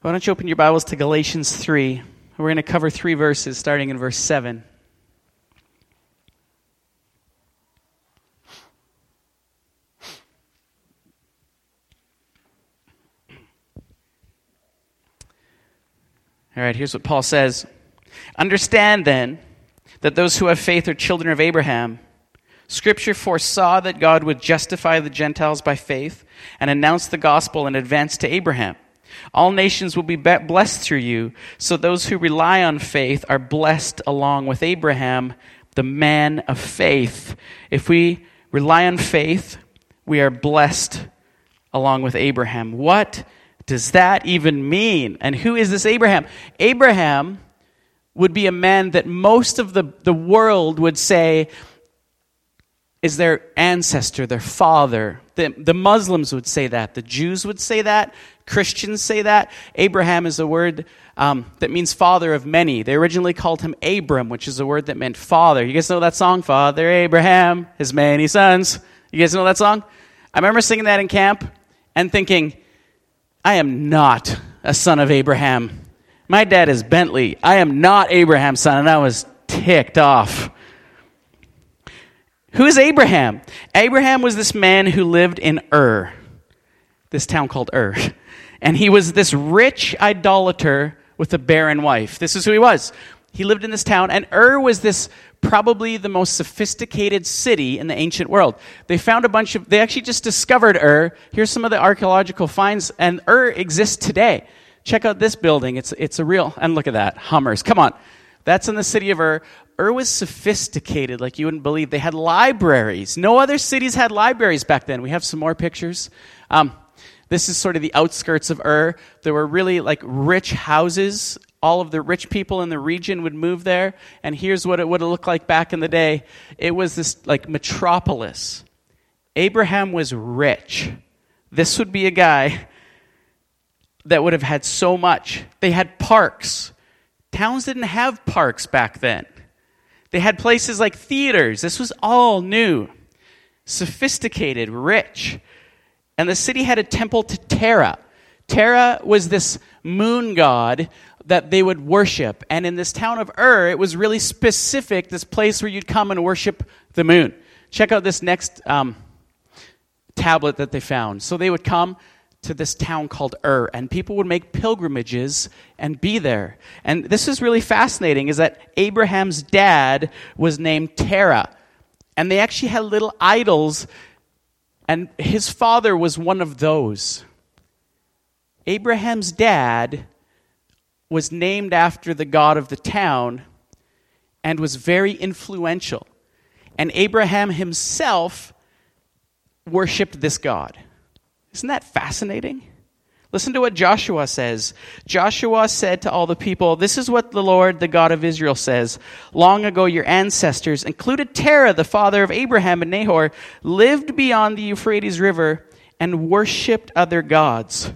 Why don't you open your Bibles to Galatians 3? We're going to cover three verses starting in verse 7. All right, here's what Paul says Understand then that those who have faith are children of Abraham. Scripture foresaw that God would justify the Gentiles by faith and announce the gospel in advance to Abraham. All nations will be blessed through you, so those who rely on faith are blessed along with Abraham, the man of faith. If we rely on faith, we are blessed along with Abraham. What does that even mean? And who is this Abraham? Abraham would be a man that most of the, the world would say is their ancestor, their father. The, the Muslims would say that. The Jews would say that. Christians say that. Abraham is a word um, that means father of many. They originally called him Abram, which is a word that meant father. You guys know that song? Father Abraham, his many sons. You guys know that song? I remember singing that in camp and thinking, I am not a son of Abraham. My dad is Bentley. I am not Abraham's son. And I was ticked off. Who is Abraham? Abraham was this man who lived in Ur, this town called Ur. And he was this rich idolater with a barren wife. This is who he was. He lived in this town, and Ur was this probably the most sophisticated city in the ancient world. They found a bunch of, they actually just discovered Ur. Here's some of the archaeological finds, and Ur exists today. Check out this building. It's, it's a real, and look at that, Hummers. Come on. That's in the city of Ur. Ur was sophisticated like you wouldn't believe. They had libraries. No other cities had libraries back then. We have some more pictures. Um, this is sort of the outskirts of Ur. There were really like rich houses all of the rich people in the region would move there. And here's what it would have looked like back in the day it was this like metropolis. Abraham was rich. This would be a guy that would have had so much. They had parks. Towns didn't have parks back then. They had places like theaters. This was all new, sophisticated, rich. And the city had a temple to Terah. Terah was this moon god that they would worship. And in this town of Ur, it was really specific, this place where you'd come and worship the moon. Check out this next um, tablet that they found. So they would come to this town called Ur, and people would make pilgrimages and be there. And this is really fascinating, is that Abraham's dad was named Terah. And they actually had little idols, and his father was one of those. Abraham's dad was named after the god of the town and was very influential. And Abraham himself worshiped this God. Isn't that fascinating? Listen to what Joshua says. Joshua said to all the people, This is what the Lord, the God of Israel, says. Long ago, your ancestors, included Terah, the father of Abraham and Nahor, lived beyond the Euphrates River and worshiped other gods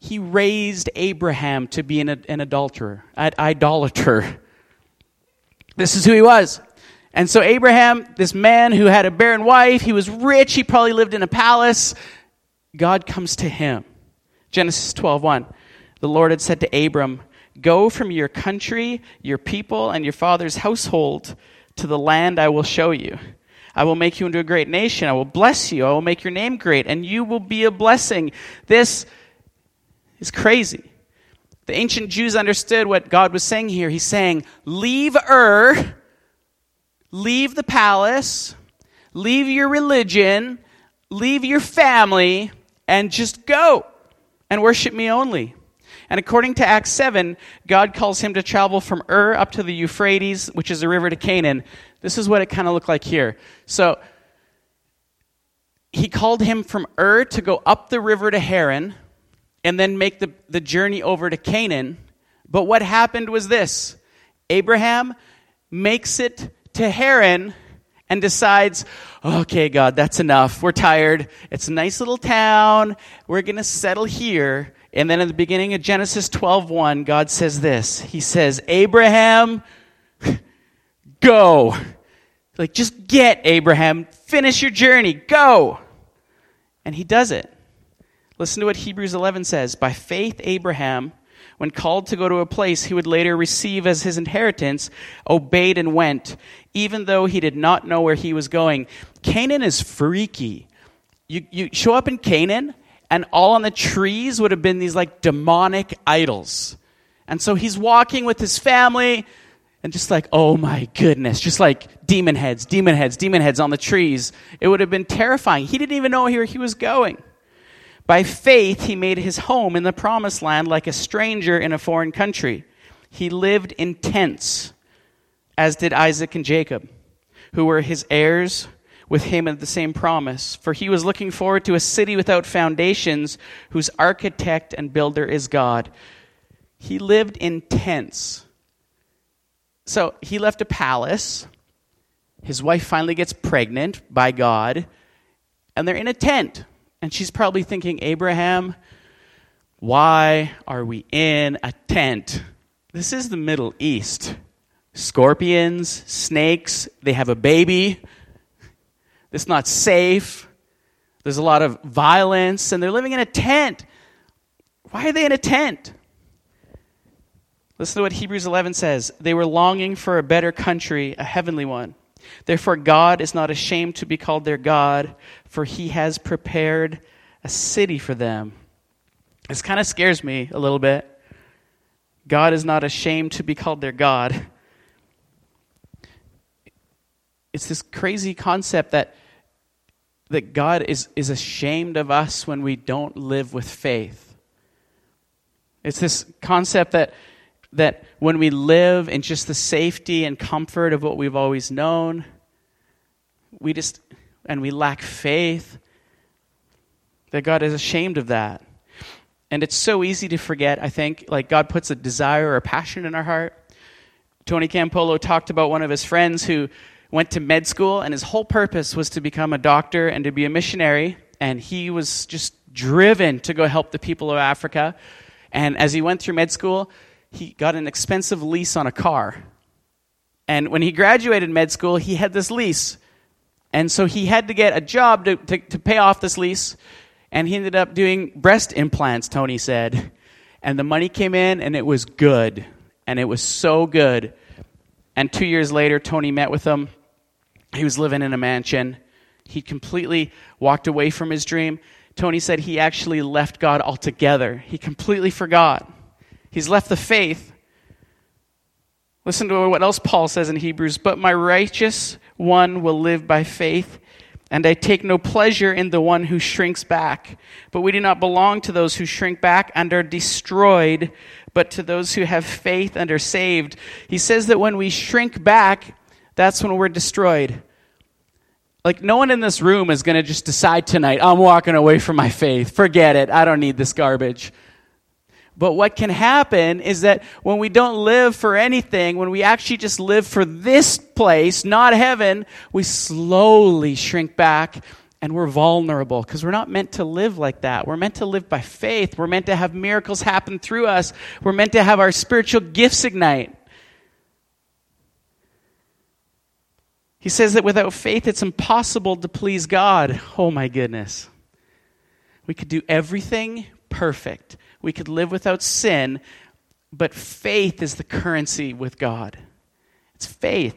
he raised Abraham to be an, an adulterer, an idolater. This is who he was. And so Abraham, this man who had a barren wife, he was rich, he probably lived in a palace. God comes to him. Genesis 12:1. The Lord had said to Abram, "Go from your country, your people, and your father's household to the land I will show you. I will make you into a great nation. I will bless you. I will make your name great, and you will be a blessing." This is crazy. The ancient Jews understood what God was saying here. He's saying, Leave Ur, leave the palace, leave your religion, leave your family, and just go and worship me only. And according to Acts 7, God calls him to travel from Ur up to the Euphrates, which is a river to Canaan. This is what it kind of looked like here. So he called him from Ur to go up the river to Haran, and then make the, the journey over to Canaan. But what happened was this Abraham makes it to Haran and decides, okay, God, that's enough. We're tired. It's a nice little town. We're going to settle here. And then at the beginning of Genesis 12:1, God says this. He says, "Abraham, go." Like just get Abraham, finish your journey, go. And he does it. Listen to what Hebrews 11 says. By faith, Abraham, when called to go to a place he would later receive as his inheritance, obeyed and went, even though he did not know where he was going. Canaan is freaky. You, you show up in Canaan, and all on the trees would have been these like demonic idols. And so he's walking with his family, and just like, oh my goodness, just like demon heads, demon heads, demon heads on the trees. It would have been terrifying. He didn't even know where he was going. By faith, he made his home in the promised land like a stranger in a foreign country. He lived in tents, as did Isaac and Jacob, who were his heirs with him in the same promise. For he was looking forward to a city without foundations, whose architect and builder is God. He lived in tents. So he left a palace. His wife finally gets pregnant by God, and they're in a tent. And she's probably thinking, Abraham, why are we in a tent? This is the Middle East. Scorpions, snakes, they have a baby. It's not safe. There's a lot of violence, and they're living in a tent. Why are they in a tent? Listen to what Hebrews 11 says. They were longing for a better country, a heavenly one. Therefore, God is not ashamed to be called their God, for he has prepared a city for them. This kind of scares me a little bit. God is not ashamed to be called their God. It's this crazy concept that, that God is, is ashamed of us when we don't live with faith. It's this concept that that when we live in just the safety and comfort of what we've always known, we just, and we lack faith, that God is ashamed of that. And it's so easy to forget, I think, like God puts a desire or a passion in our heart. Tony Campolo talked about one of his friends who went to med school, and his whole purpose was to become a doctor and to be a missionary. And he was just driven to go help the people of Africa. And as he went through med school, he got an expensive lease on a car. And when he graduated med school, he had this lease. And so he had to get a job to, to, to pay off this lease. And he ended up doing breast implants, Tony said. And the money came in, and it was good. And it was so good. And two years later, Tony met with him. He was living in a mansion. He completely walked away from his dream. Tony said he actually left God altogether. He completely forgot. He's left the faith. Listen to what else Paul says in Hebrews. But my righteous one will live by faith, and I take no pleasure in the one who shrinks back. But we do not belong to those who shrink back and are destroyed, but to those who have faith and are saved. He says that when we shrink back, that's when we're destroyed. Like, no one in this room is going to just decide tonight, I'm walking away from my faith. Forget it. I don't need this garbage. But what can happen is that when we don't live for anything, when we actually just live for this place, not heaven, we slowly shrink back and we're vulnerable because we're not meant to live like that. We're meant to live by faith. We're meant to have miracles happen through us. We're meant to have our spiritual gifts ignite. He says that without faith, it's impossible to please God. Oh my goodness. We could do everything perfect we could live without sin, but faith is the currency with God. It's faith.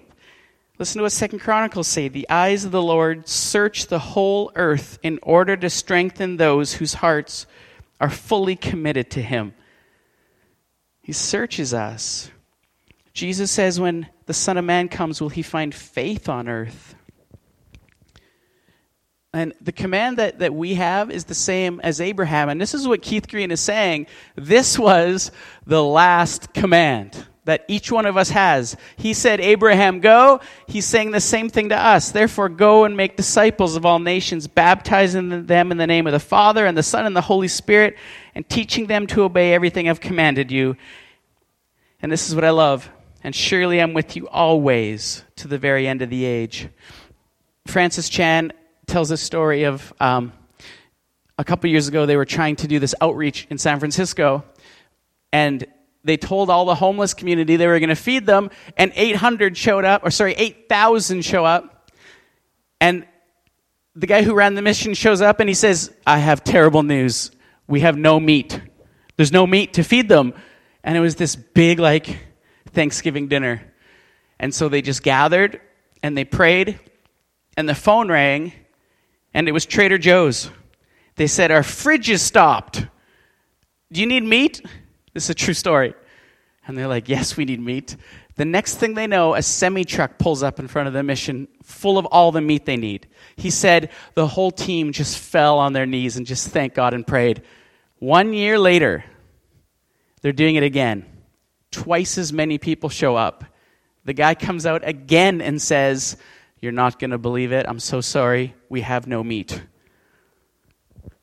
Listen to what Second Chronicles say. The eyes of the Lord search the whole earth in order to strengthen those whose hearts are fully committed to him. He searches us. Jesus says, when the Son of Man comes, will he find faith on earth? And the command that, that we have is the same as Abraham. And this is what Keith Green is saying. This was the last command that each one of us has. He said, Abraham, go. He's saying the same thing to us. Therefore, go and make disciples of all nations, baptizing them in the name of the Father and the Son and the Holy Spirit, and teaching them to obey everything I've commanded you. And this is what I love. And surely I'm with you always to the very end of the age. Francis Chan tells a story of um, a couple years ago, they were trying to do this outreach in San Francisco, and they told all the homeless community they were going to feed them, and 800 showed up, or sorry, 8,000 show up. And the guy who ran the mission shows up and he says, I have terrible news. We have no meat. There's no meat to feed them. And it was this big, like, Thanksgiving dinner. And so they just gathered and they prayed, and the phone rang, and it was Trader Joe's. They said, Our fridge is stopped. Do you need meat? This is a true story. And they're like, Yes, we need meat. The next thing they know, a semi truck pulls up in front of the mission full of all the meat they need. He said the whole team just fell on their knees and just thanked God and prayed. One year later, they're doing it again. Twice as many people show up. The guy comes out again and says, You're not going to believe it. I'm so sorry. We have no meat.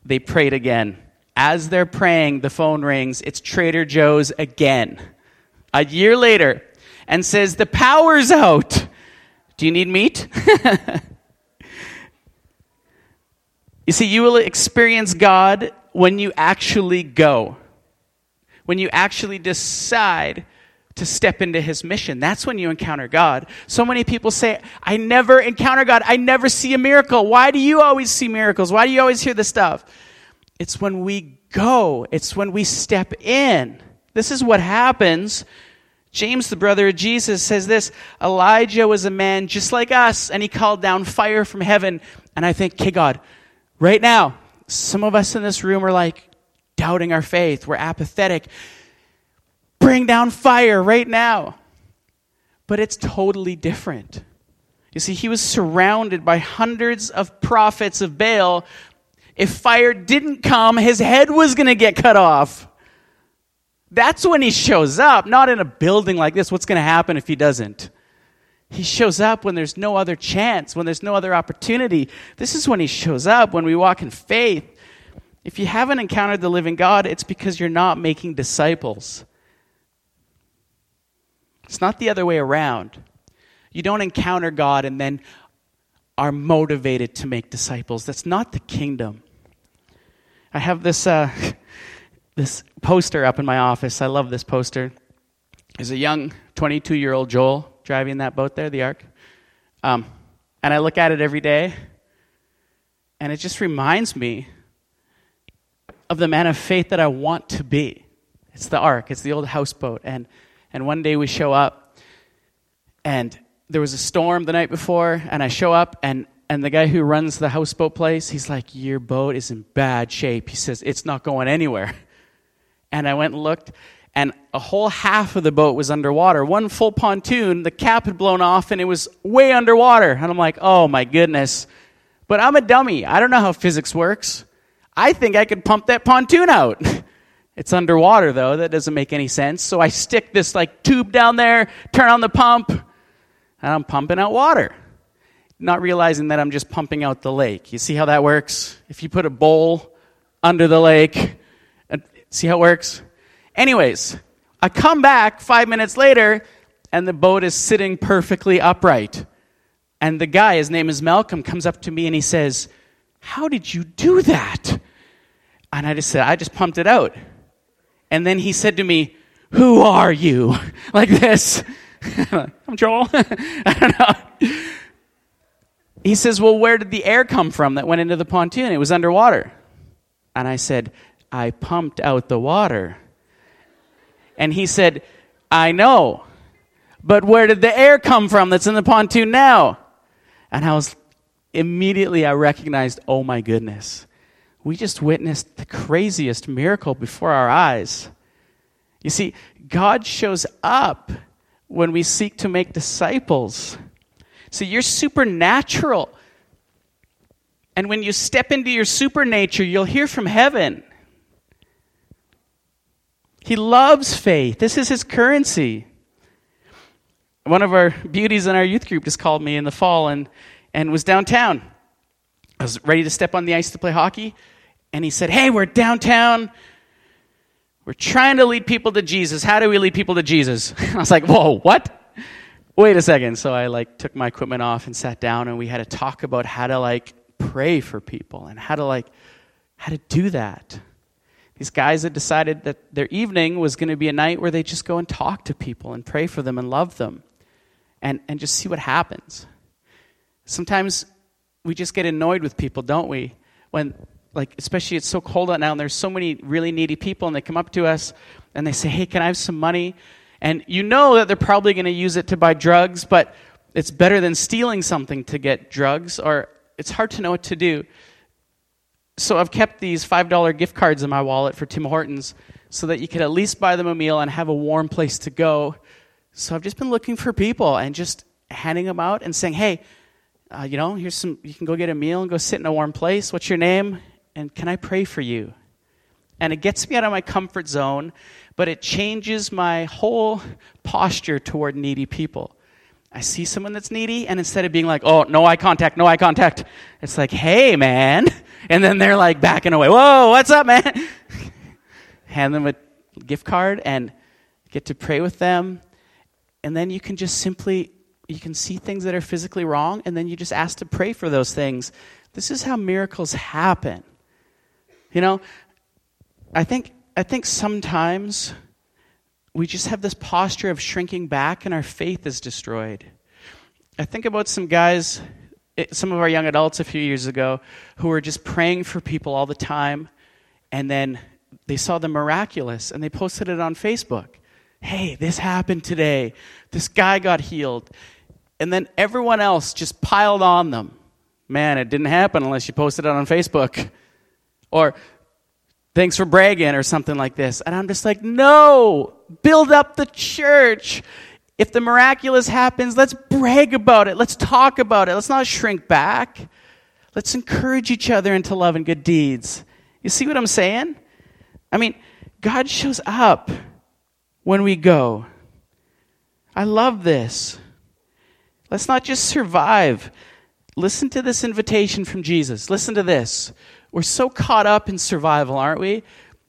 They prayed again. As they're praying, the phone rings. It's Trader Joe's again. A year later, and says, The power's out. Do you need meat? you see, you will experience God when you actually go, when you actually decide to step into his mission. That's when you encounter God. So many people say, I never encounter God. I never see a miracle. Why do you always see miracles? Why do you always hear this stuff? It's when we go, it's when we step in. This is what happens James, the brother of Jesus, says this Elijah was a man just like us, and he called down fire from heaven. And I think, okay, God, right now, some of us in this room are like doubting our faith. We're apathetic. Bring down fire right now. But it's totally different. You see, he was surrounded by hundreds of prophets of Baal. If fire didn't come, his head was going to get cut off. That's when he shows up, not in a building like this. What's going to happen if he doesn't? He shows up when there's no other chance, when there's no other opportunity. This is when he shows up, when we walk in faith. If you haven't encountered the living God, it's because you're not making disciples. It's not the other way around. You don't encounter God and then are motivated to make disciples. That's not the kingdom. I have this. Uh, this poster up in my office. I love this poster. There's a young 22 year old Joel driving that boat there, the Ark. Um, and I look at it every day, and it just reminds me of the man of faith that I want to be. It's the Ark, it's the old houseboat. And, and one day we show up, and there was a storm the night before, and I show up, and, and the guy who runs the houseboat place, he's like, Your boat is in bad shape. He says, It's not going anywhere. And I went and looked, and a whole half of the boat was underwater. One full pontoon, the cap had blown off, and it was way underwater. And I'm like, oh my goodness. But I'm a dummy. I don't know how physics works. I think I could pump that pontoon out. It's underwater though. That doesn't make any sense. So I stick this like tube down there, turn on the pump, and I'm pumping out water. Not realizing that I'm just pumping out the lake. You see how that works? If you put a bowl under the lake, See how it works? Anyways, I come back five minutes later, and the boat is sitting perfectly upright. And the guy, his name is Malcolm, comes up to me and he says, How did you do that? And I just said, I just pumped it out. And then he said to me, Who are you? like this. I'm Joel. I don't know. He says, Well, where did the air come from that went into the pontoon? It was underwater. And I said, I pumped out the water. And he said, I know. But where did the air come from that's in the pontoon now? And I was immediately I recognized, oh my goodness. We just witnessed the craziest miracle before our eyes. You see, God shows up when we seek to make disciples. So you're supernatural. And when you step into your supernature, you'll hear from heaven. He loves faith. This is his currency. One of our beauties in our youth group just called me in the fall and, and was downtown. I was ready to step on the ice to play hockey. And he said, Hey, we're downtown. We're trying to lead people to Jesus. How do we lead people to Jesus? I was like, Whoa, what? Wait a second. So I like took my equipment off and sat down and we had to talk about how to like pray for people and how to like how to do that. These guys had decided that their evening was going to be a night where they just go and talk to people and pray for them and love them and, and just see what happens. Sometimes we just get annoyed with people, don't we? When like especially it's so cold out now and there's so many really needy people and they come up to us and they say hey can i have some money? And you know that they're probably going to use it to buy drugs but it's better than stealing something to get drugs or it's hard to know what to do. So i've kept these $5 gift cards in my wallet for tim hortons so that you could at least buy them a meal and have a warm place to go. So i've just been looking for people and just handing them out and saying hey uh, you know here's some you can go get a meal and go sit in a warm place what's your name and can I pray for you? And it gets me out of my comfort zone, but it changes my whole posture toward needy people. I see someone that's needy, and instead of being like, oh, no eye contact, no eye contact, it's like, hey, man. And then they're like backing away. Whoa, what's up, man? Hand them a gift card and get to pray with them. And then you can just simply, you can see things that are physically wrong, and then you just ask to pray for those things. This is how miracles happen. You know, I think, I think sometimes we just have this posture of shrinking back and our faith is destroyed. I think about some guys, eh, some of our young adults a few years ago, who were just praying for people all the time, and then they saw the miraculous and they posted it on Facebook. Hey, this happened today. This guy got healed. And then everyone else just piled on them. Man, it didn't happen unless you posted it on Facebook. Or, thanks for bragging, or something like this. And I'm just like, no, build up the church. If the miraculous happens, let's brag about it. Let's talk about it. Let's not shrink back. Let's encourage each other into love and good deeds. You see what I'm saying? I mean, God shows up when we go. I love this. Let's not just survive. Listen to this invitation from Jesus. Listen to this. We're so caught up in survival, aren't we?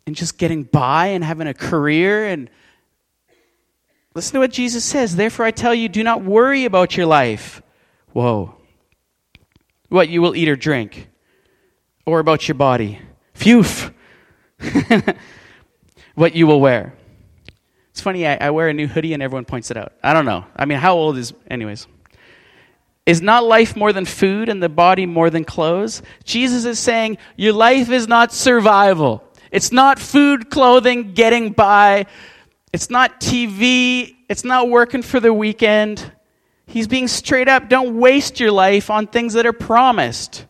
And just getting by and having a career and listen to what Jesus says. Therefore I tell you, do not worry about your life. Whoa. What you will eat or drink. Or about your body. Phew. what you will wear. It's funny, I, I wear a new hoodie and everyone points it out. I don't know. I mean, how old is, anyways? Is not life more than food and the body more than clothes? Jesus is saying your life is not survival. It's not food, clothing, getting by. It's not TV. It's not working for the weekend. He's being straight up. Don't waste your life on things that are promised.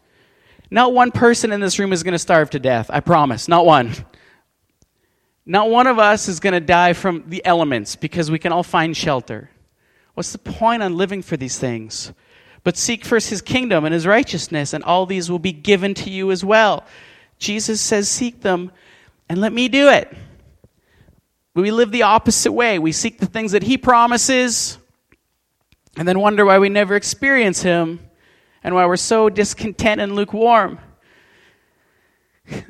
Not one person in this room is going to starve to death. I promise. Not one. Not one of us is going to die from the elements because we can all find shelter. What's the point on living for these things? But seek first his kingdom and his righteousness, and all these will be given to you as well. Jesus says, Seek them and let me do it. We live the opposite way. We seek the things that he promises and then wonder why we never experience him and why we're so discontent and lukewarm.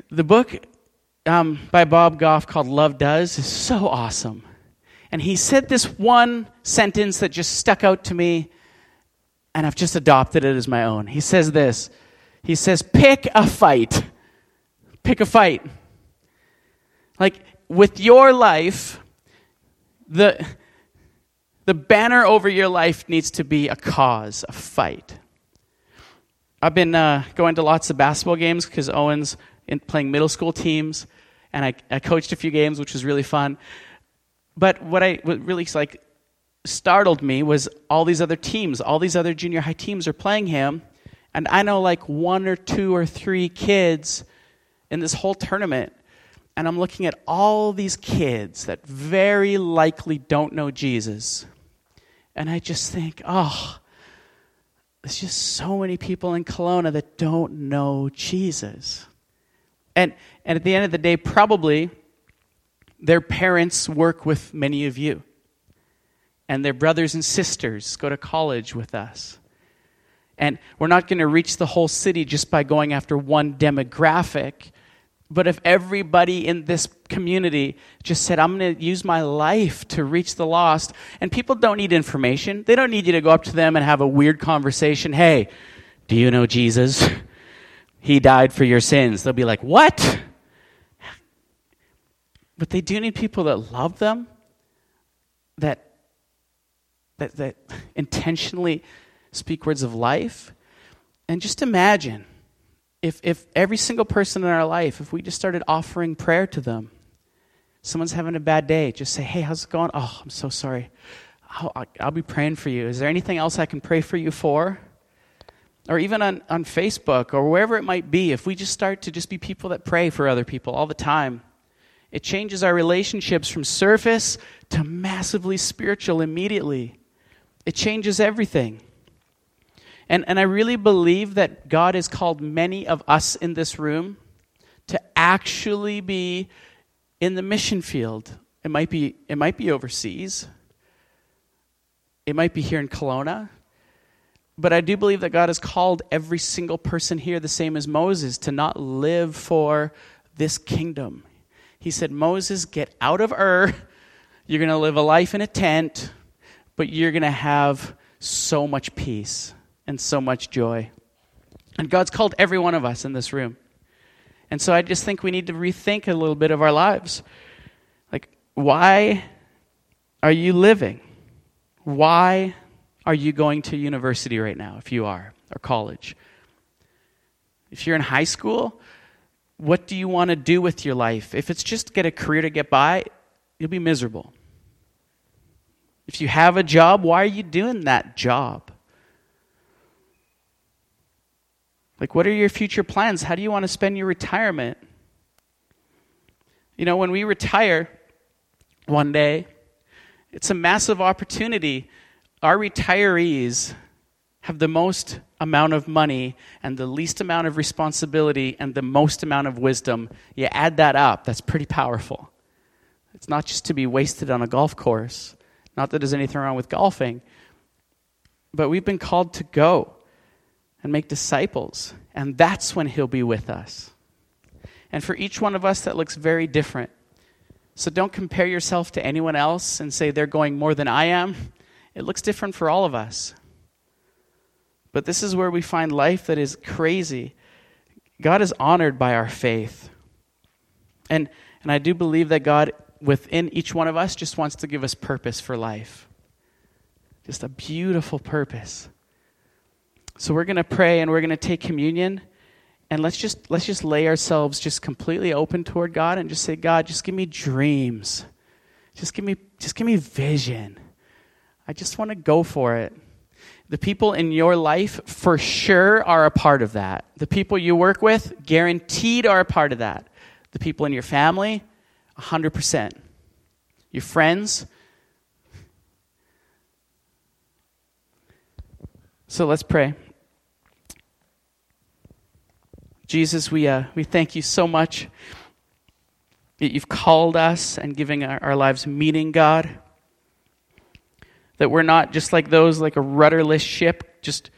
The book um, by Bob Goff called Love Does is so awesome. And he said this one sentence that just stuck out to me and I've just adopted it as my own. He says this He says, pick a fight. Pick a fight. Like with your life, the, the banner over your life needs to be a cause, a fight. I've been uh, going to lots of basketball games because Owen's in playing middle school teams, and I, I coached a few games, which was really fun. But what I what really like startled me was all these other teams, all these other junior high teams are playing him. And I know like one or two or three kids in this whole tournament. And I'm looking at all these kids that very likely don't know Jesus. And I just think, oh, there's just so many people in Kelowna that don't know Jesus. And, and at the end of the day, probably their parents work with many of you and their brothers and sisters go to college with us. And we're not going to reach the whole city just by going after one demographic. But if everybody in this community just said, I'm going to use my life to reach the lost, and people don't need information, they don't need you to go up to them and have a weird conversation. Hey, do you know Jesus? He died for your sins. They'll be like, What? But they do need people that love them, that that, that intentionally speak words of life. And just imagine if, if every single person in our life, if we just started offering prayer to them, someone's having a bad day, just say, hey, how's it going? Oh, I'm so sorry. I'll, I'll be praying for you. Is there anything else I can pray for you for? Or even on, on Facebook or wherever it might be, if we just start to just be people that pray for other people all the time, it changes our relationships from surface to massively spiritual immediately. It changes everything. And, and I really believe that God has called many of us in this room to actually be in the mission field. It might be, it might be overseas, it might be here in Kelowna. But I do believe that God has called every single person here, the same as Moses, to not live for this kingdom. He said, Moses, get out of Ur. You're going to live a life in a tent, but you're going to have so much peace and so much joy. And God's called every one of us in this room. And so I just think we need to rethink a little bit of our lives. Like, why are you living? Why are you going to university right now, if you are, or college? If you're in high school, what do you want to do with your life? If it's just get a career to get by, you'll be miserable. If you have a job, why are you doing that job? Like, what are your future plans? How do you want to spend your retirement? You know, when we retire one day, it's a massive opportunity. Our retirees have the most amount of money and the least amount of responsibility and the most amount of wisdom. You add that up, that's pretty powerful. It's not just to be wasted on a golf course. Not that there's anything wrong with golfing, but we've been called to go and make disciples. And that's when He'll be with us. And for each one of us, that looks very different. So don't compare yourself to anyone else and say they're going more than I am. It looks different for all of us. But this is where we find life that is crazy. God is honored by our faith. And, and I do believe that God, within each one of us, just wants to give us purpose for life. Just a beautiful purpose. So we're going to pray and we're going to take communion and let's just let's just lay ourselves just completely open toward God and just say, God, just give me dreams. Just give me just give me vision. I just want to go for it. The people in your life for sure are a part of that. The people you work with guaranteed are a part of that. The people in your family, 100%. Your friends, So let's pray. Jesus, we, uh, we thank you so much that you've called us and giving our, our lives meaning, God. That we're not just like those, like a rudderless ship, just